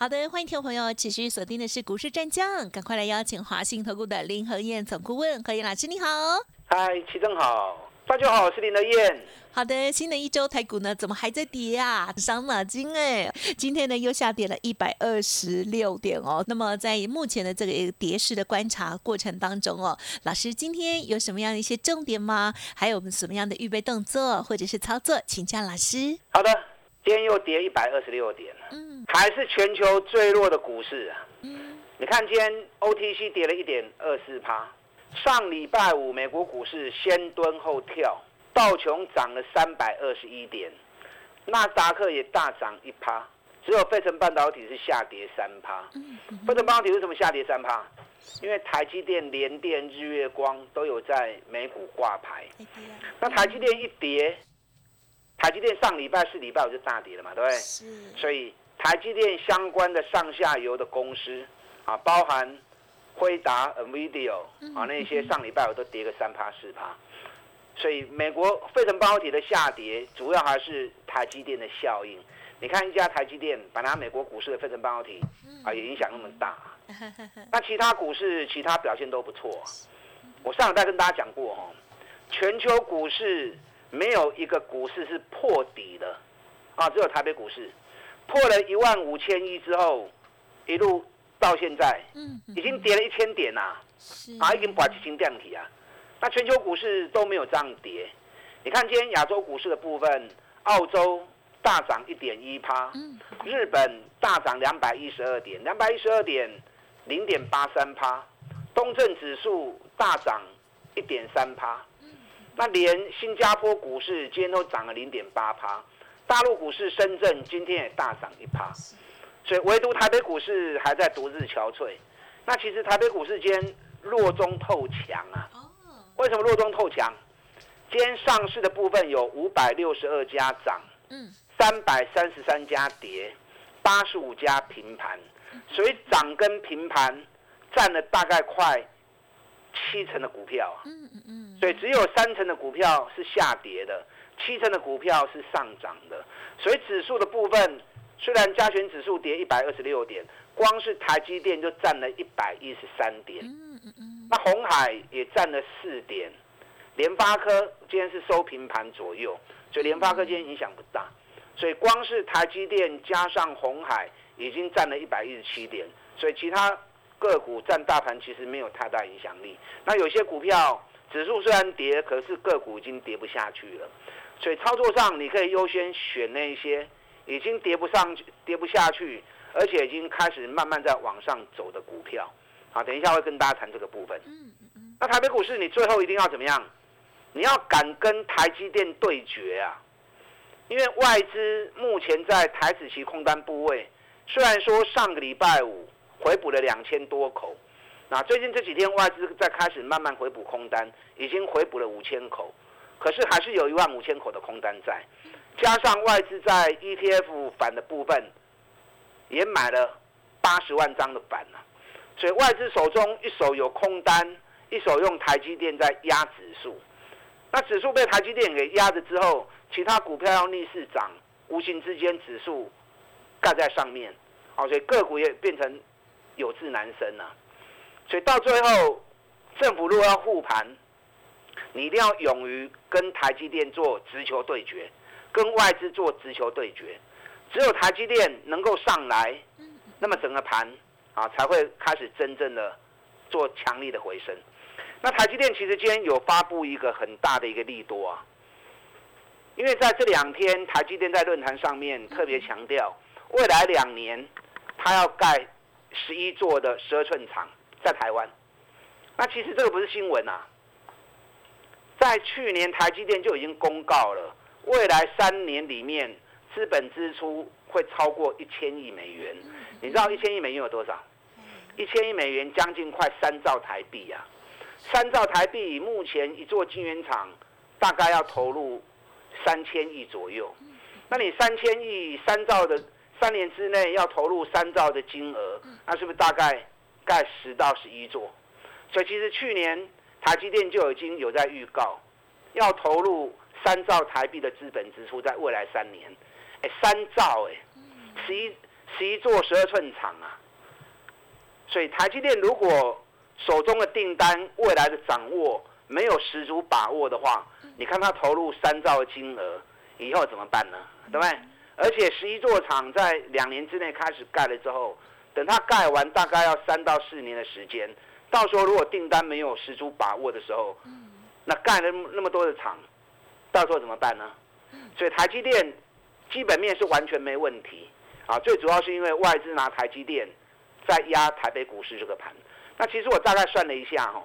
好的，欢迎听众朋友持续锁定的是股市战将，赶快来邀请华信投顾的林和燕总顾问何燕老师，你好。嗨，齐正好，大家好，我是林和燕。好的，新的一周台股呢，怎么还在跌啊？伤脑筋哎！今天呢又下跌了一百二十六点哦。那么在目前的这个跌势的观察过程当中哦，老师今天有什么样的一些重点吗？还有我们什么样的预备动作或者是操作，请教老师。好的，今天又跌一百二十六点了，嗯，还是全球最弱的股市啊。嗯，你看今天 OTC 跌了一点二四趴，上礼拜五美国股市先蹲后跳。道琼涨了三百二十一点，纳达克也大涨一趴，只有费城半导体是下跌三趴。费城半导体为什么下跌三趴？因为台积电、联电、日月光都有在美股挂牌。那台积电一跌，台积电上礼拜四礼拜五就大跌了嘛，对不对？所以台积电相关的上下游的公司啊，包含辉达、NVIDIA 啊那些上礼拜五都跌个三趴四趴。所以美国费城半导体的下跌，主要还是台积电的效应。你看一家台积电，本来美国股市的费城半导体啊，也影响那么大。那其他股市其他表现都不错。我上礼拜跟大家讲过哈，全球股市没有一个股市是破底的。啊，只有台北股市。破了一万五千一之后，一路到现在，嗯已经跌了一千点呐，啊，已经把几千点起啊。那全球股市都没有这样跌，你看今天亚洲股市的部分，澳洲大涨一点一趴，日本大涨两百一十二点，两百一十二点零点八三趴，东证指数大涨一点三趴，那连新加坡股市今天都涨了零点八趴，大陆股市深圳今天也大涨一趴，所以唯独台北股市还在独自憔悴。那其实台北股市今天弱中透强啊。为什么弱中透强？今天上市的部分有五百六十二家涨，嗯，三百三十三家跌，八十五家平盘，所以涨跟平盘占了大概快七成的股票啊，嗯嗯嗯，所以只有三成的股票是下跌的，七成的股票是上涨的，所以指数的部分虽然加权指数跌一百二十六点，光是台积电就占了一百一十三点。嗯嗯嗯。那红海也占了四点，联发科今天是收平盘左右，所以联发科今天影响不大，所以光是台积电加上红海已经占了一百一十七点，所以其他个股占大盘其实没有太大影响力。那有些股票指数虽然跌，可是个股已经跌不下去了，所以操作上你可以优先选那一些已经跌不上去、跌不下去，而且已经开始慢慢在往上走的股票。好，等一下会跟大家谈这个部分。嗯嗯那台北股市你最后一定要怎么样？你要敢跟台积电对决啊！因为外资目前在台子期空单部位，虽然说上个礼拜五回补了两千多口，那最近这几天外资在开始慢慢回补空单，已经回补了五千口，可是还是有一万五千口的空单在，加上外资在 ETF 反的部分，也买了八十万张的板了。所以外资手中一手有空单，一手用台积电在压指数，那指数被台积电给压着之后，其他股票要逆势涨，无形之间指数盖在上面，好，所以个股也变成有志难伸了。所以到最后，政府如果要护盘，你一定要勇于跟台积电做直球对决，跟外资做直球对决，只有台积电能够上来，那么整个盘。啊，才会开始真正的做强力的回升。那台积电其实今天有发布一个很大的一个利多啊，因为在这两天，台积电在论坛上面特别强调，未来两年它要盖十一座的十二寸厂在台湾。那其实这个不是新闻啊，在去年台积电就已经公告了，未来三年里面资本支出会超过一千亿美元。你知道一千亿美元有多少？一千亿美元将近快三兆台币啊！三兆台币目前一座晶圆厂大概要投入三千亿左右，那你三千亿三兆的三年之内要投入三兆的金额，那是不是大概盖十到十一座？所以其实去年台积电就已经有在预告，要投入三兆台币的资本支出，在未来三年，哎，三兆哎，十一十一座十二寸厂啊，所以台积电如果手中的订单未来的掌握没有十足把握的话，你看它投入三兆的金额以后怎么办呢？对不对？而且十一座厂在两年之内开始盖了之后，等它盖完大概要三到四年的时间。到时候如果订单没有十足把握的时候，那盖了那么多的厂，到时候怎么办呢？所以台积电基本面是完全没问题啊。最主要是因为外资拿台积电在压台北股市这个盘。那其实我大概算了一下哈，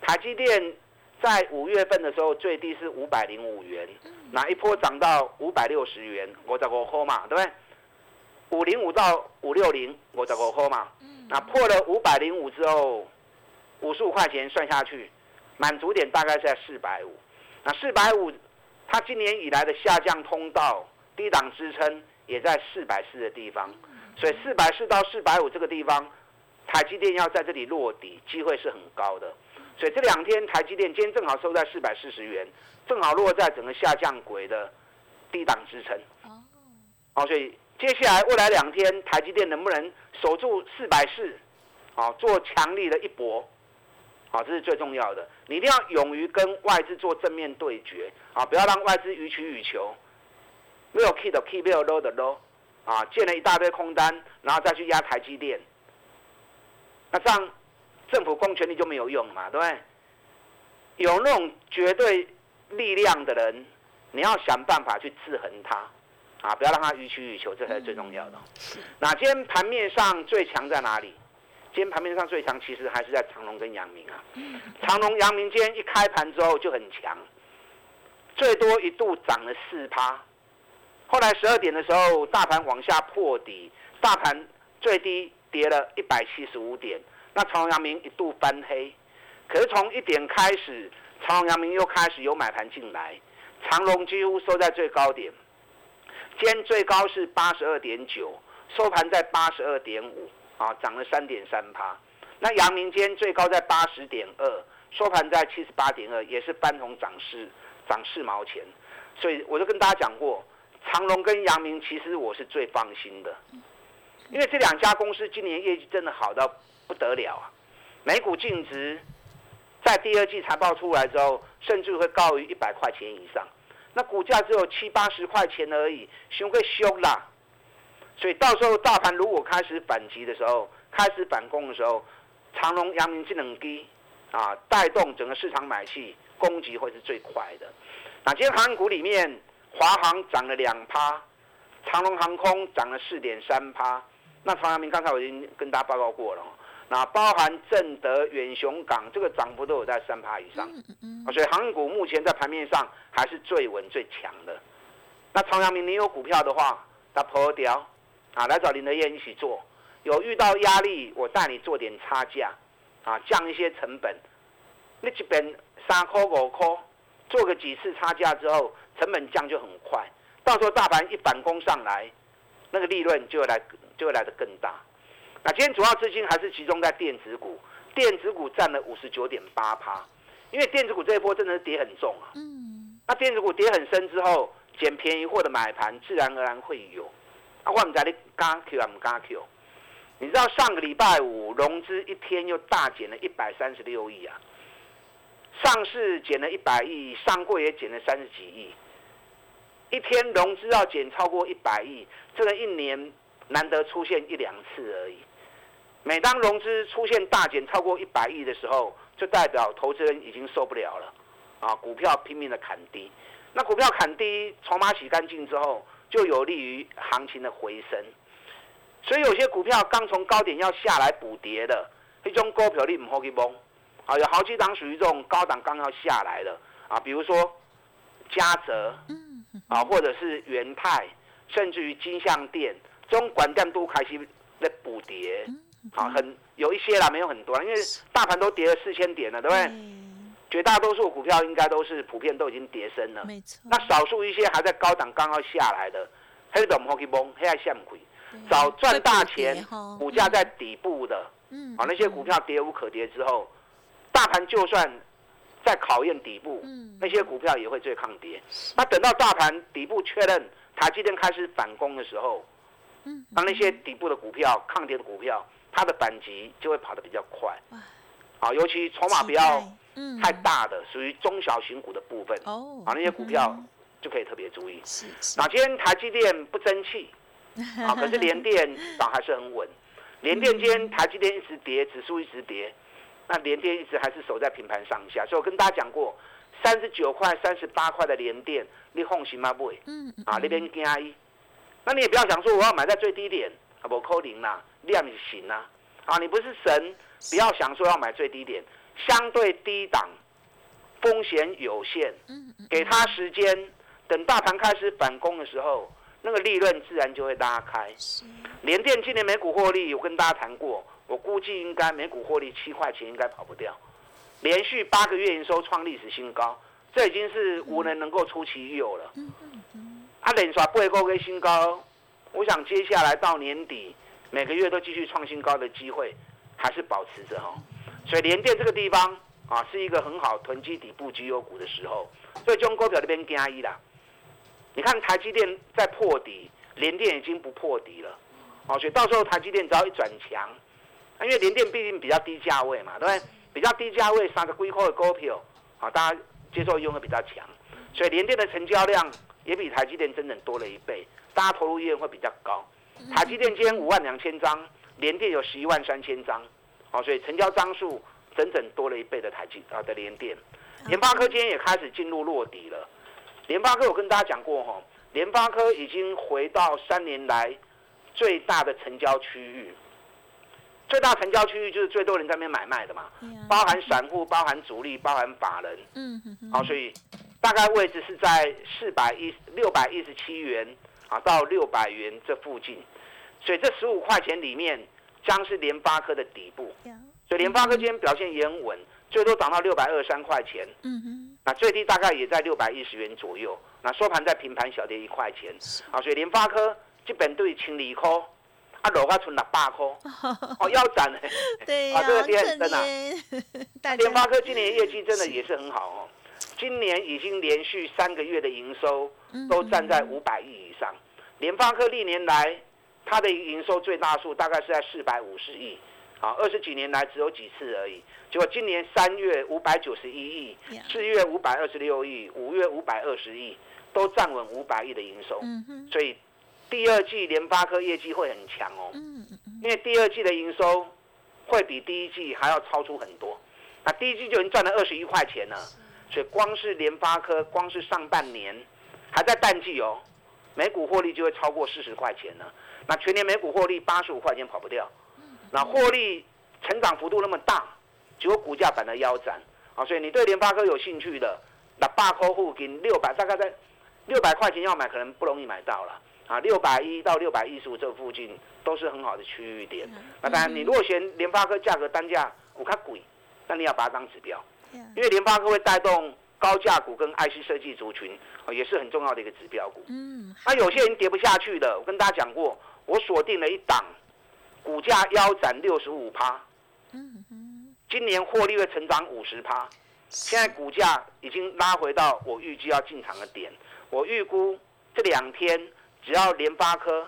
台积电在五月份的时候最低是五百零五元，那一波涨到五百六十元，我找个号嘛，对不对？五零五到五六零，我找个号嘛。那破了五百零五之后，五十五块钱算下去，满足点大概在四百五。那四百五，它今年以来的下降通道低档支撑也在四百四的地方，所以四百四到四百五这个地方。台积电要在这里落底，机会是很高的，所以这两天台积电今天正好收在四百四十元，正好落在整个下降轨的低档支撑。哦，所以接下来未来两天台积电能不能守住四百四，好，做强力的一搏，好，这是最重要的。你一定要勇于跟外资做正面对决，啊，不要让外资予取予求，没有 key 的 key，没有 low 的 low，啊，建了一大堆空单，然后再去压台积电。那这样，政府公权力就没有用嘛，对不对？有那种绝对力量的人，你要想办法去制衡他，啊，不要让他予取予求，这才是最重要的。那今天盘面上最强在哪里？今天盘面上最强其实还是在长隆跟阳明啊。长隆、阳明今天一开盘之后就很强，最多一度涨了四趴，后来十二点的时候，大盘往下破底，大盘最低。跌了一百七十五点，那长隆、阳明一度翻黑，可是从一点开始，长隆、阳明又开始有买盘进来，长隆几乎收在最高点，今天最高是八十二点九，收盘在八十二点五，啊，涨了三点三趴。那阳明今天最高在八十点二，收盘在七十八点二，也是翻红涨势，涨四毛钱。所以我就跟大家讲过，长隆跟阳明其实我是最放心的。因为这两家公司今年业绩真的好到不得了啊，每股净值在第二季财报出来之后，甚至会高于一百块钱以上，那股价只有七八十块钱而已，熊会凶啦。所以到时候大盘如果开始反击的时候，开始反攻的时候，长隆、阳明、智能低啊，带动整个市场买气攻击会是最快的。那今天航股里面，华航涨了两趴，长隆航空涨了四点三趴。那长阳明刚才我已经跟大家报告过了，那包含正德、远雄港这个涨幅都有在三趴以上，啊，所以航股目前在盘面上还是最稳最强的。那长阳明你有股票的话，那破掉，啊，来找林德燕一起做。有遇到压力，我带你做点差价，啊，降一些成本。你这边三块五块，做个几次差价之后，成本降就很快。到时候大盘一反攻上来，那个利润就来。就会来的更大。那今天主要资金还是集中在电子股，电子股占了五十九点八趴，因为电子股这一波真的是跌很重啊。嗯。那电子股跌很深之后，捡便宜货的买盘自然而然会有。啊，我们在你加 Q 啊，唔加 Q。你知道上个礼拜五融资一天又大减了一百三十六亿啊，上市减了一百亿，上柜也减了三十几亿，一天融资要减超过一百亿，这个一年。难得出现一两次而已。每当融资出现大减超过一百亿的时候，就代表投资人已经受不了了，啊，股票拼命的砍低。那股票砍低，筹码洗干净之后，就有利于行情的回升。所以有些股票刚从高点要下来补跌的，这种股票你唔好去摸。啊，有好几档属于这种高档刚要下来的，啊，比如说嘉泽，啊，或者是元泰，甚至于金象店。中管店都开始在补跌，啊，很有一些啦，没有很多，因为大盘都跌了四千点了，对不对？绝大多数股票应该都是普遍都已经跌升了。没错。那少数一些还在高档刚刚下来的，黑的摩 K 崩，黑暗下鬼，早赚大钱，股价在底部的，嗯，啊，那些股票跌无可跌之后，大盘就算在考验底部，嗯，那些股票也会最抗跌。那等到大盘底部确认，台积电开始反攻的时候，嗯，那那些底部的股票抗跌的股票。它的反击就会跑得比较快，啊，尤其筹码不要太大的，属于中小型股的部分，哦，啊，那些股票就可以特别注意。是是。那今天台积电不争气，啊，可是联电涨还是很稳。联电今天台积电一直跌，指数一直跌，那联电一直还是守在平盘上下。所以我跟大家讲过，三十九块、三十八块的联电，你放心吗？不会，嗯啊，那边惊一，那你也不要想说我要买在最低点，啊，不扣零啦。量也行啊，啊，你不是神，不要想说要买最低点，相对低档，风险有限，给他时间，等大盘开始反攻的时候，那个利润自然就会拉开。联电今年每股获利，我跟大家谈过，我估计应该每股获利七块钱应该跑不掉，连续八个月营收创历史新高，这已经是无人能够出其右了。啊，连刷八个月新高，我想接下来到年底。每个月都继续创新高的机会还是保持着哦，所以联电这个地方啊是一个很好囤积底部绩优股的时候，所以中国表那边加一啦。你看台积电在破底，联电已经不破底了，哦，所以到时候台积电只要一转强，因为联电毕竟比较低价位嘛，对不对？比较低价位三个硅块的股票，好，大家接受用的比较强，所以联电的成交量也比台积电整整多了一倍，大家投入意愿会比较高。台积电今天五万两千张，联电有十一万三千张，好，所以成交张数整整多了一倍的台积啊的联电，联发科今天也开始进入落底了。联发科我跟大家讲过哈，联发科已经回到三年来最大的成交区域，最大成交区域就是最多人在那边买卖的嘛，包含散户、包含主力、包含法人，嗯好，所以大概位置是在四百一六百一十七元。啊，到六百元这附近，所以这十五块钱里面将是联发科的底部，所以联发科今天表现也很稳，最多涨到六百二十三块钱，嗯哼，那最低大概也在六百一十元左右，那收盘在平盘小跌一块钱，啊，所以联发科基本对清理科，啊，落花存六百块，哦，腰斩嘞，对啊，这个跌很深啊，联发科今年业绩真的也是很好哦。今年已经连续三个月的营收都站在五百亿以上。联发科历年来它的营收最大数大概是在四百五十亿，啊，二十几年来只有几次而已。结果今年三月五百九十一亿，四月五百二十六亿，五月五百二十亿，都站稳五百亿的营收。所以第二季联发科业绩会很强哦。因为第二季的营收会比第一季还要超出很多。那第一季就已经赚了二十一块钱了。所以光是联发科，光是上半年还在淡季哦，每股获利就会超过四十块钱呢。那全年每股获利八十五块钱跑不掉。那获利成长幅度那么大，结果股价反而腰斩啊！所以你对联发科有兴趣的，那八颗户给六百，大概在六百块钱要买可能不容易买到了啊。六百一到六百一十五这附近都是很好的区域点。那当然，你如果嫌联发科价格单价股卡贵，那你要把它当指标。因为联发科会带动高价股跟 IC 设计族群，也是很重要的一个指标股。嗯，那有些人跌不下去的，我跟大家讲过，我锁定了一档，股价腰斩六十五趴。嗯嗯，今年获利会成长五十趴，现在股价已经拉回到我预计要进场的点。我预估这两天只要联发科，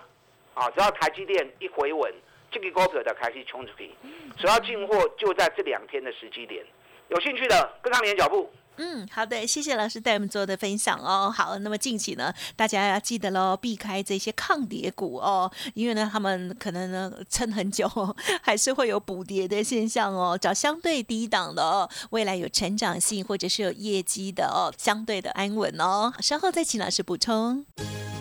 啊，只要台积电一回稳，这个股票的开始冲出去，只要进货就在这两天的时机点。有兴趣的跟上你的脚步。嗯，好的，谢谢老师带我们做的分享哦。好，那么近期呢，大家要记得喽，避开这些抗跌股哦，因为呢，他们可能呢撑很久，还是会有补跌的现象哦。找相对低档的哦，未来有成长性或者是有业绩的哦，相对的安稳哦。稍后再请老师补充。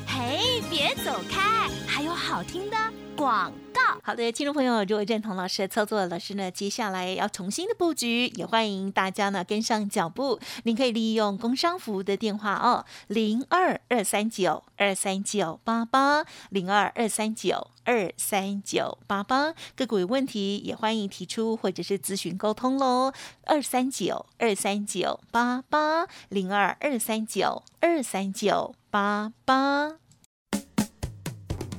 嘿，别走开，还有好听的。广告。好的，听众朋友，如果认同老师的操作，老师呢接下来要重新的布局，也欢迎大家呢跟上脚步。您可以利用工商服务的电话哦，零二二三九二三九八八零二二三九二三九八八。个股有问题也欢迎提出或者是咨询沟通喽，二三九二三九八八零二二三九二三九八八。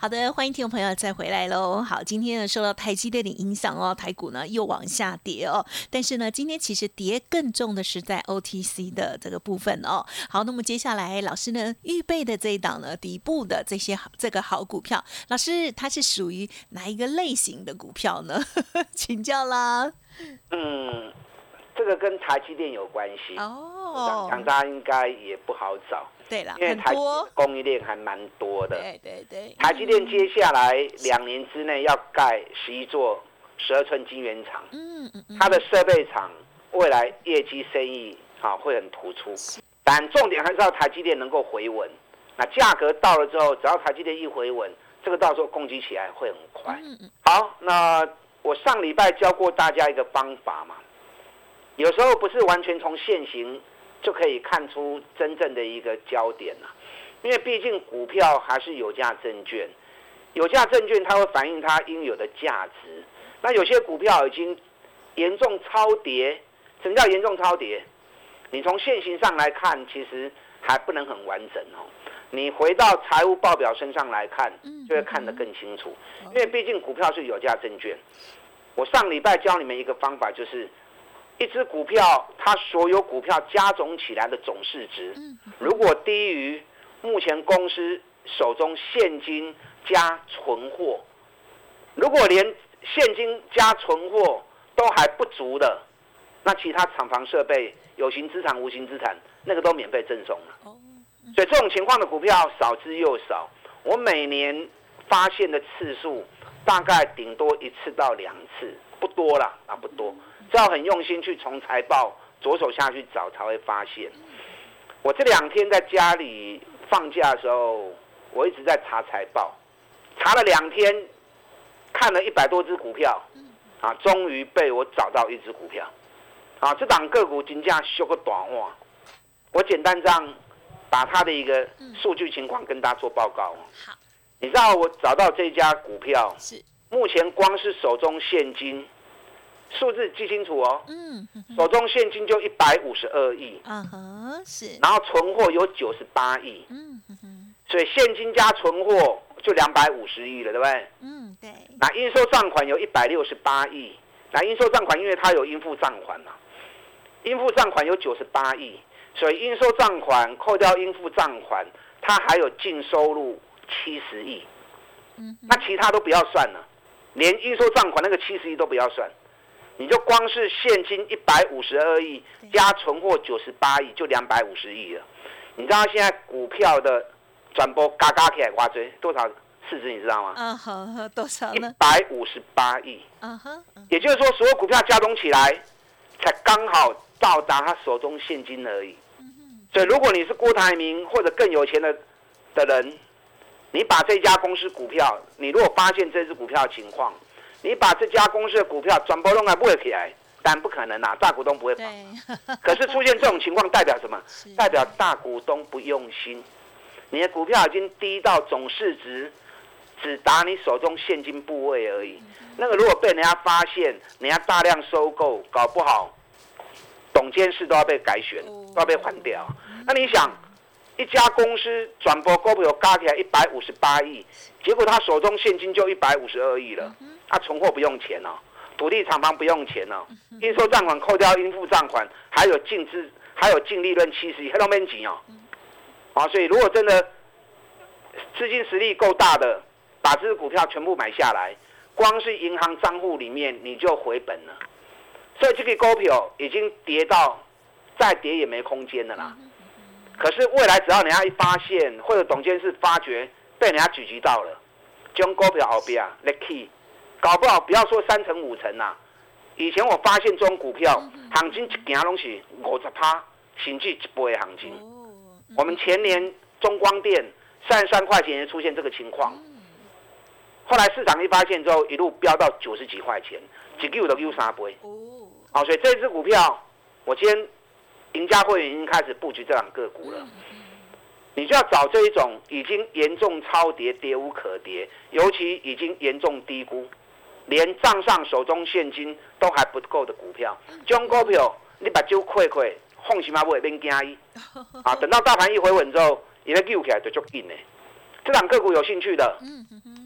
好的，欢迎听众朋友再回来喽。好，今天呢受到台积电的影响哦，台股呢又往下跌哦。但是呢，今天其实跌更重的是在 OTC 的这个部分哦。好，那么接下来老师呢预备的这一档呢底部的这些好这个好股票，老师它是属于哪一个类型的股票呢？请教啦。嗯。这个跟台积电有关系哦，讲大家应该也不好找，对了，因为台供应链还蛮多的，对对对。台积电接下来两年之内要盖十一座十二寸晶圆厂，嗯嗯嗯，它的设备厂未来业绩生意啊会很突出，但重点还是要台积电能够回稳，那价格到了之后，只要台积电一回稳，这个到时候攻击起来会很快。嗯嗯，好，那我上礼拜教过大家一个方法嘛。有时候不是完全从现行就可以看出真正的一个焦点呐，因为毕竟股票还是有价证券，有价证券它会反映它应有的价值。那有些股票已经严重超跌，什么叫严重超跌？你从现行上来看，其实还不能很完整哦。你回到财务报表身上来看，就会看得更清楚。因为毕竟股票是有价证券。我上礼拜教你们一个方法，就是。一只股票，它所有股票加总起来的总市值，如果低于目前公司手中现金加存货，如果连现金加存货都还不足的，那其他厂房设备、有形资产、无形资产，那个都免费赠送了。所以这种情况的股票少之又少，我每年发现的次数大概顶多一次到两次，不多了啊，不多。要很用心去从财报左手下去找，才会发现。我这两天在家里放假的时候，我一直在查财报，查了两天，看了一百多只股票，啊，终于被我找到一只股票，啊，这档个股金价修个短话，我简单这样把它的一个数据情况跟大家做报告。好，你知道我找到这家股票是目前光是手中现金。数字记清楚哦，嗯，手中现金就一百五十二亿，嗯哼，是，然后存货有九十八亿，嗯哼，所以现金加存货就两百五十亿了，对不对？嗯，对。那应收账款有一百六十八亿，那应收账款因为它有应付账款嘛，应付账款有九十八亿，所以应收账款扣掉应付账款，它还有净收入七十亿，嗯，那其他都不要算了，连应收账款那个七十亿都不要算。你就光是现金一百五十二亿加存货九十八亿，就两百五十亿了。你知道现在股票的转播嘎嘎起来挂追多少市值？你知道吗？嗯，好，多少呢？一百五十八亿。嗯哼。也就是说，所有股票加总起来，才刚好到达他手中现金而已。所以，如果你是郭台铭或者更有钱的的人，你把这家公司股票，你如果发现这只股票情况。你把这家公司的股票转播弄来不会起来，但不可能啊，大股东不会跑。可是出现这种情况代表什么？代表大股东不用心。你的股票已经低到总市值只打你手中现金部位而已。那个如果被人家发现，人家大量收购，搞不好董监事都要被改选，都要被换掉。那你想，一家公司转播股票加起来一百五十八亿，结果他手中现金就一百五十二亿了，他存货不用钱哦，土地厂房不用钱哦，应收账款扣掉应付账款，还有净资，还有净利润七十亿，还都没钱哦。啊，所以如果真的资金实力够大的，把这支股票全部买下来，光是银行账户里面你就回本了。所以这个股票已经跌到再跌也没空间了啦。可是未来只要人家一发现，或者董监事发觉被人家狙击到了，将股票后边啊，lucky，搞不好不要说三成五成呐。以前我发现这种股票行情一行拢是五十趴，甚至一倍的行情。我们前年中光电三十三块钱也出现这个情况，后来市场一发现之后，一路飙到九十几块钱，几个月都 U 三倍。哦，所以这支股票，我今天赢家会员已经开始布局这两个股了。你就要找这一种已经严重超跌、跌无可跌，尤其已经严重低估，连账上手中现金都还不够的股票。这种股票你把酒亏亏，放心嘛不会变惊伊。啊，等到大盘一回稳之后，也会救起来就足紧的。这两个股有兴趣的，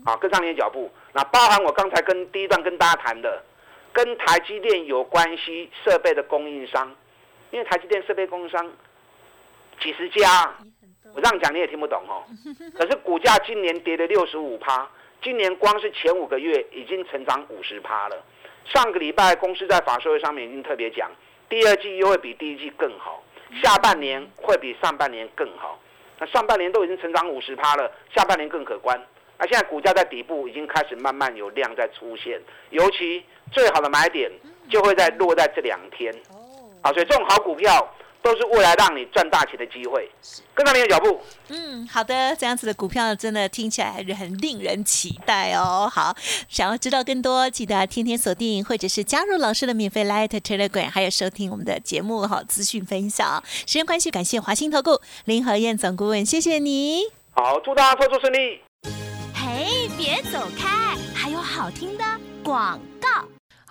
啊，跟上你的脚步。那包含我刚才跟第一段跟大家谈的。跟台积电有关系设备的供应商，因为台积电设备供应商几十家，我这样讲你也听不懂哦。可是股价今年跌了六十五趴，今年光是前五个月已经成长五十趴了。上个礼拜公司在法说会上面已经特别讲，第二季又会比第一季更好，下半年会比上半年更好。那上半年都已经成长五十趴了，下半年更可观。那现在股价在底部已经开始慢慢有量在出现，尤其最好的买点就会在落在这两天。哦，啊，所以这种好股票都是未来让你赚大钱的机会。跟上你的脚步。嗯，好的，这样子的股票真的听起来还是很令人期待哦。好，想要知道更多，记得天天锁定或者是加入老师的免费 Light Telegram，还有收听我们的节目哈，资讯分享。时间关系，感谢华兴投顾林和燕总顾问，谢谢你。好，祝大家操作顺利。嘿，别走开！还有好听的广告。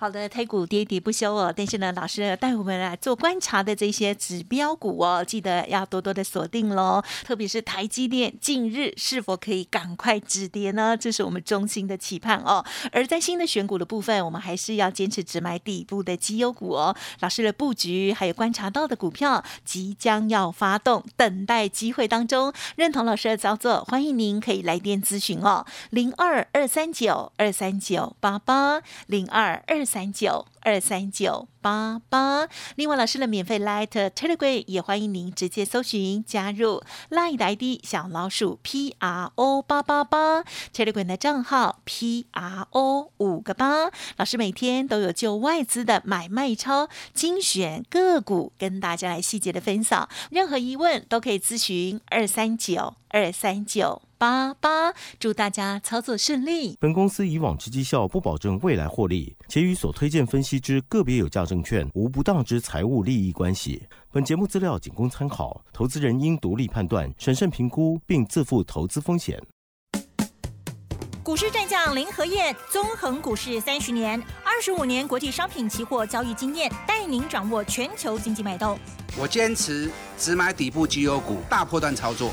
好的，台股跌跌不休哦，但是呢，老师带我们来做观察的这些指标股哦，记得要多多的锁定喽。特别是台积电近日是否可以赶快止跌呢？这是我们衷心的期盼哦。而在新的选股的部分，我们还是要坚持只买底部的绩优股哦。老师的布局还有观察到的股票即将要发动，等待机会当中，认同老师的操作，欢迎您可以来电咨询哦，零二二三九二三九八八零二二。三九二三九。八八，另外老师的免费 Light Telegram 也欢迎您直接搜寻加入 Light ID 小老鼠 P R O 八八八 Telegram 的账号 P R O 五个八，老师每天都有就外资的买卖超精选个股跟大家来细节的分享，任何疑问都可以咨询二三九二三九。八八，祝大家操作顺利。本公司以往之绩效不保证未来获利，且与所推荐分析之个别有价值券无不当之财务利益关系。本节目资料仅供参考，投资人应独立判断、审慎评估，并自负投资风险。股市战将林和燕，纵横股市三十年，二十五年国际商品期货交易经验，带您掌握全球经济脉动。我坚持只买底部绩优股，大波段操作。